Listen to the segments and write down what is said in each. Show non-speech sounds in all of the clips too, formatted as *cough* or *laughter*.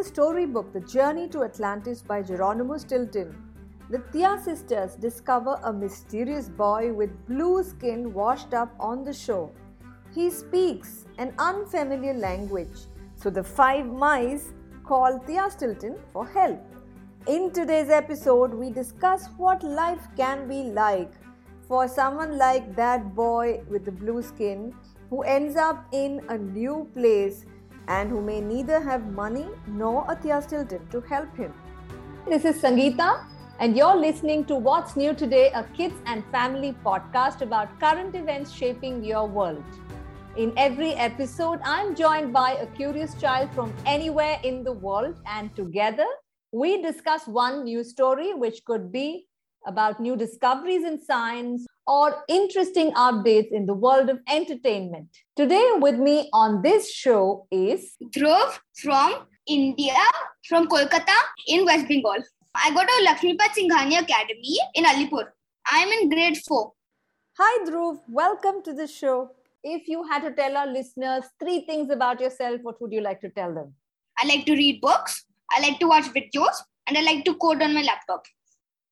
the storybook The Journey to Atlantis by Geronimo Stilton, the Thea sisters discover a mysterious boy with blue skin washed up on the shore. He speaks an unfamiliar language, so the five mice call Thea Stilton for help. In today's episode, we discuss what life can be like for someone like that boy with the blue skin who ends up in a new place and who may neither have money nor a Thea Stilton to help him. This is Sangeeta, and you're listening to What's New Today, a kids and family podcast about current events shaping your world. In every episode, I'm joined by a curious child from anywhere in the world, and together we discuss one news story, which could be about new discoveries in science or interesting updates in the world of entertainment. Today, with me on this show is Dhruv from India, from Kolkata in West Bengal. I go to Lakshmipat Singhania Academy in Alipore. I'm in grade 4. Hi, Dhruv. Welcome to the show. If you had to tell our listeners three things about yourself, what would you like to tell them? I like to read books, I like to watch videos, and I like to code on my laptop.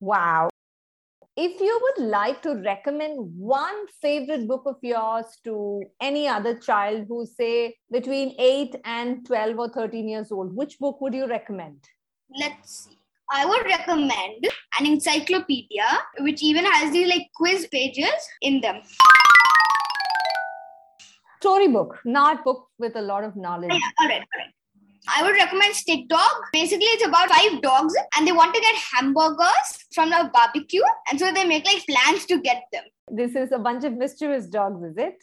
Wow. If you would like to recommend one favorite book of yours to any other child who's, say, between 8 and 12 or 13 years old, which book would you recommend? Let's see. I would recommend an encyclopedia which even has these like quiz pages in them. Storybook, not book with a lot of knowledge. Yeah, all right, all right. I would recommend Stick Dog. Basically, it's about five dogs and they want to get hamburgers from a barbecue. And so they make like plans to get them. This is a bunch of mischievous dogs, is it?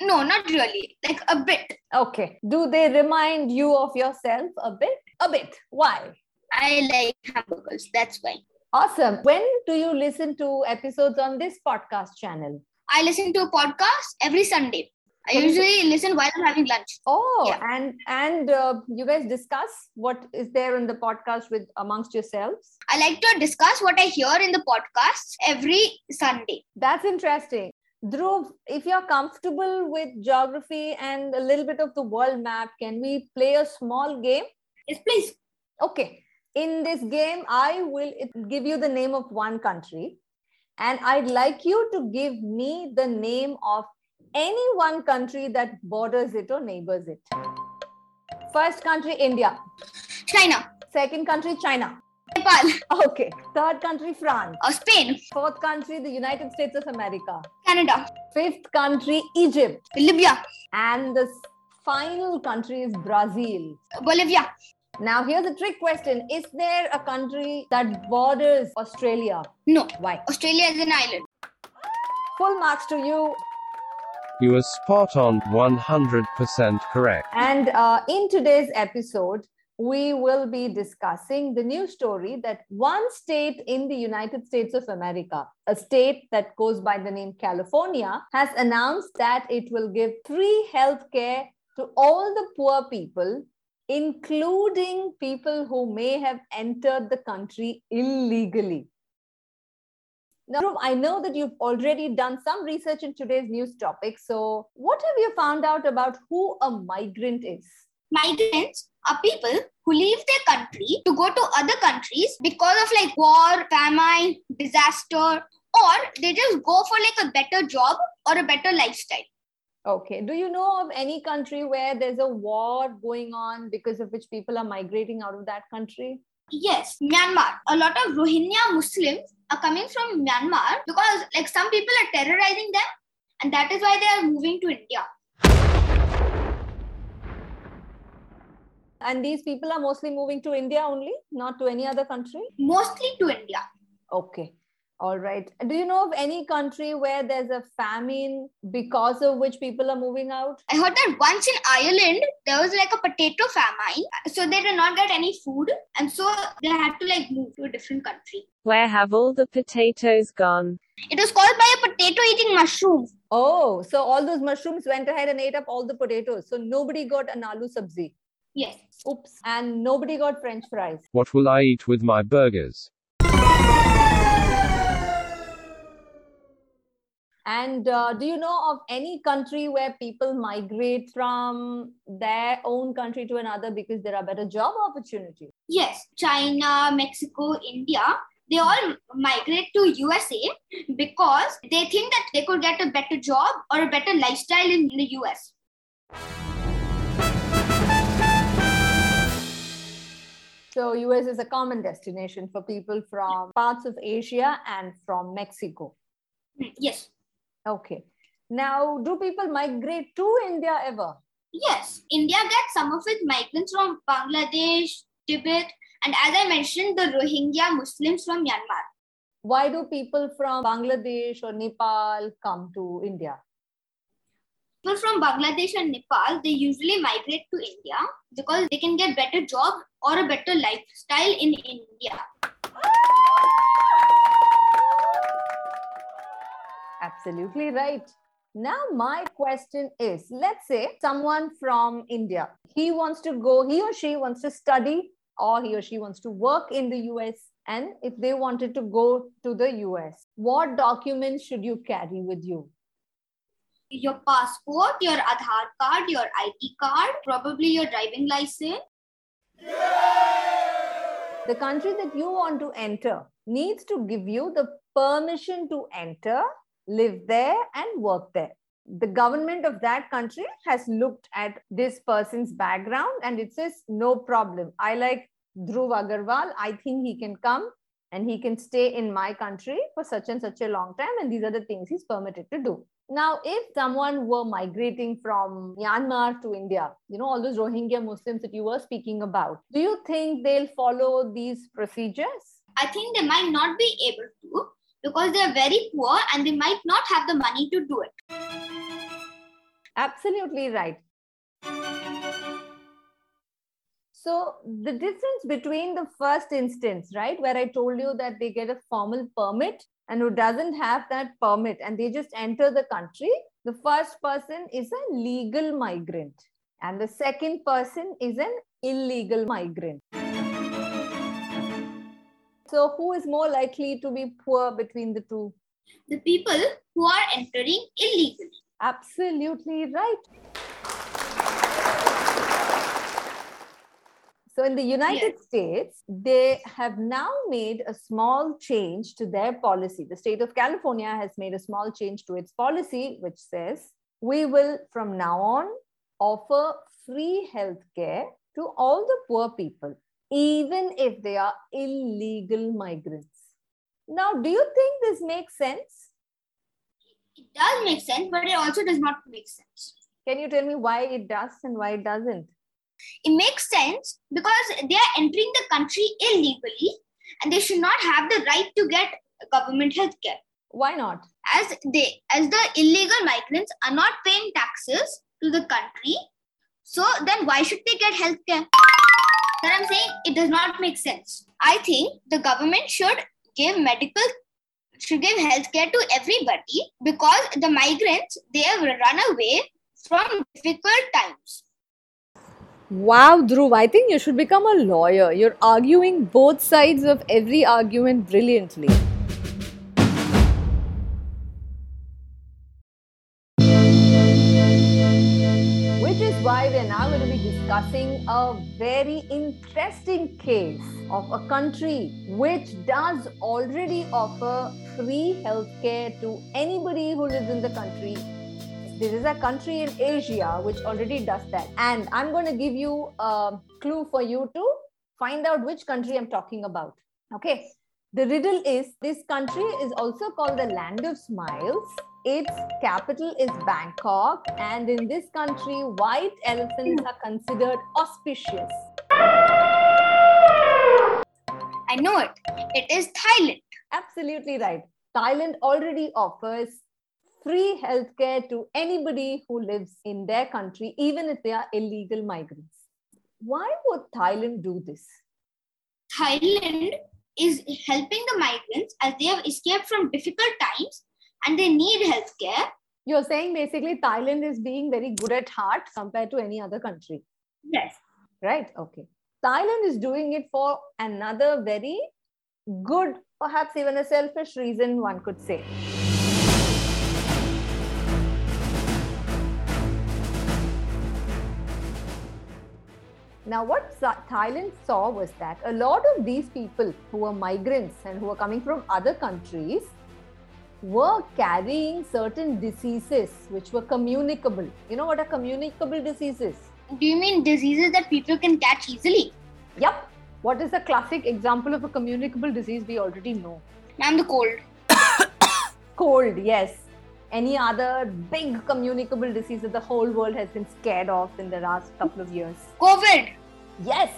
No, not really. Like a bit. Okay. Do they remind you of yourself a bit? A bit. Why? I like hamburgers. That's why. Awesome. When do you listen to episodes on this podcast channel? I listen to a podcast every Sunday. I What is it? usually listen while I'm having lunch. Oh, Yeah. and and uh, you guys discuss what is there in the podcast with amongst yourselves. I like to discuss what I hear in the podcast every Sunday. That's interesting. Dhruv, if you're comfortable with geography and a little bit of the world map, can we play a small game? Yes, please. Okay. In this game, I will give you the name of one country, and I'd like you to give me the name of any one country that borders it or neighbors it. First country, India. China, Second country, China. Nepal, Okay. Third country, France. or Spain, Fourth country, the United States of America. Canada, Fifth country, Egypt. Libya, And the final country is Brazil. Bolivia. Now, here's a trick question Is there a country that borders Australia? No, Why? Australia is an island. Full marks to you. You are spot on, 100% correct. And uh, in today's episode, we will be discussing the new story that one state in the United States of America, a state that goes by the name California, has announced that it will give free healthcare to all the poor people, including people who may have entered the country illegally. Now, I know that you've already done some research in today's news topic. So, what have you found out about who a migrant is? Migrants are people who leave their country to go to other countries because of like war, famine, disaster, or they just go for like a better job or a better lifestyle. Okay. Do you know of any country where there's a war going on because of which people are migrating out of that country? Yes, Myanmar. A lot of Rohingya Muslims are coming from Myanmar because like some people are terrorizing them and that is why they are moving to India. And these people are mostly moving to India only, not to any other country? Mostly to India. Okay. All right. Do you know of any country where there's a famine because of which people are moving out? I heard that once in Ireland there was like a potato famine, so they did not get any food, and so they had to like move to a different country. Where have all the potatoes gone? It was caused by a potato eating mushroom. Oh, so all those mushrooms went ahead and ate up all the potatoes. So nobody got an aloo sabzi. Yes. Oops. And nobody got french fries. What will I eat with my And uh, do you know of any country where people migrate from their own country to another because there are better job opportunities? Yes, China, Mexico, India, they all migrate to USA because they think that they could get a better job or a better lifestyle in the US. So, US is a common destination for people from parts of Asia and from Mexico. Hmm, Yes, Okay. Now, do people migrate to India ever? yes. India gets some of its migrants from Bangladesh, Tibet, and as I mentioned, the Rohingya Muslims from Myanmar. Why do people from Bangladesh or Nepal come to India? People from Bangladesh and Nepal, they usually migrate to India because they can get better job or a better lifestyle in India. Absolutely right. Now, my question is let's say someone from India, he wants to go, he or she wants to study, or he or she wants to work in the US. And if they wanted to go to the US, what documents should you carry with you? Your passport, your Aadhaar card, your ID card, probably your driving license. The country that you want to enter needs to give you the permission to enter, live there, and work there. The government of that country has looked at this person's background and it says, no problem. I like Dhruv Agarwal. I think he can come and he can stay in my country for such and such a long time. And these are the things he's permitted to do. Now, if someone were migrating from Myanmar to India, you know, all those Rohingya Muslims that you were speaking about, do you think they'll follow these procedures? I think they might not be able to because they are very poor and they might not have the money to do it. Absolutely right. So, the difference between the first instance, right, where I told you that they get a formal permit and who doesn't have that permit and they just enter the country, the first person is a legal migrant and the second person is an illegal migrant. So, who is more likely to be poor between the two? The people who are entering illegally. Absolutely right. So, in the United States, they have now made a small change to their policy. The state of California has made a small change to its policy, which says we will from now on offer free healthcare to all the poor people, even if they are illegal migrants. Now, do you think this makes sense? It does make sense, but it also does not make sense. Can you tell me why it does and why it doesn't? It makes sense because they are entering the country illegally and they should not have the right to get government health care. Why not? As they as the illegal migrants are not paying taxes to the country, so then why should they get health care? That I'm saying it does not make sense. I think the government should give medical should give health care to everybody because the migrants they have run away from difficult times. Wow, Dhruv, I think you should become a lawyer. You're arguing both sides of every argument brilliantly. Discussing a very interesting case of a country which does already offer free healthcare to anybody who lives in the country this is a country in Asia which already does that. And I'm going to give you a clue for you to find out which country I'm talking about. Okay. The riddle is this country is also called the land of smiles. Its capital is Bangkok. And in this country, white elephants are considered auspicious. I know it. It is Thailand. Absolutely right. Thailand already offers free healthcare to anybody who lives in their country, even if they are illegal migrants. Why would Thailand do this? Thailand is helping the migrants as they have escaped from difficult times and they need healthcare. You're saying basically Thailand is being very good at heart compared to any other country. Yes. Right. Okay. Thailand is doing it for another very good, perhaps even a selfish reason, one could say. Now, what Thailand saw was that a lot of these people who were migrants and who were coming from other countries were carrying certain diseases which were communicable. You know what are communicable diseases? Do you mean diseases that people can catch easily? Yep. What is the classic example of a communicable disease? We already know. Ma'am, the cold. *coughs* Cold, yes. Any other big communicable disease that the whole world has been scared of in the last couple of years? COVID. Yes.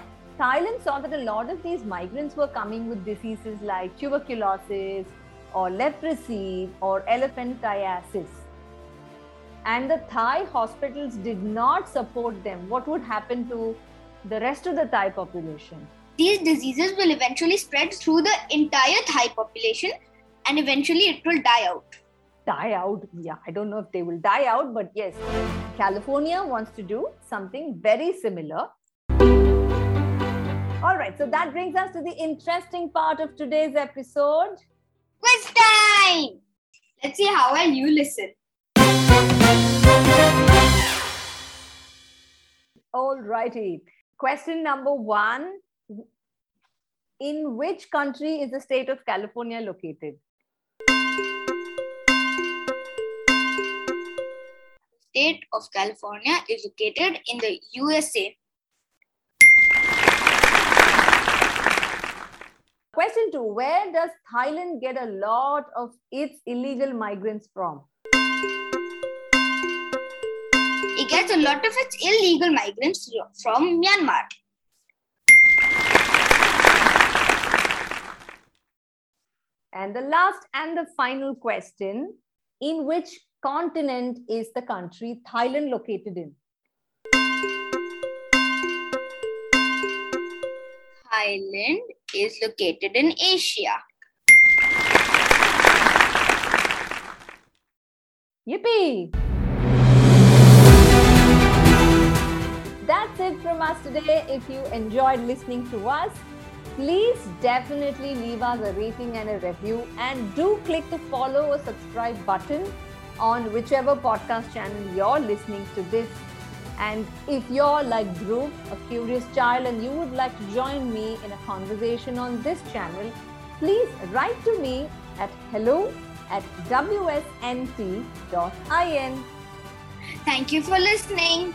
*coughs* Thailand saw that a lot of these migrants were coming with diseases like tuberculosis or leprosy or elephantiasis. And the Thai hospitals did not support them. What would happen to the rest of the Thai population? These diseases will eventually spread through the entire Thai population and eventually it will die out. Die out. Yeah, I don't know if they will die out, but yes, California wants to do something very similar. All right, so that brings us to the interesting part of today's episode. Quiz time! Let's see how well you listen. All righty. Question number one In which country is the state of California located? State of California is located in the USA. Question two Where does Thailand get a lot of its illegal migrants from? It gets a lot of its illegal migrants from Myanmar. And the last and the final question In which continent is the country Thailand located in? Thailand is located in Asia. Yippee! That's it from us today. If you enjoyed listening to us, please definitely leave us a rating and a review and do click the follow or subscribe button on whichever podcast channel you're listening to this. And if you're like Dhruv, a curious child, and you would like to join me in a conversation on this channel, please write to me at hello at wsnt.in. Thank you for listening.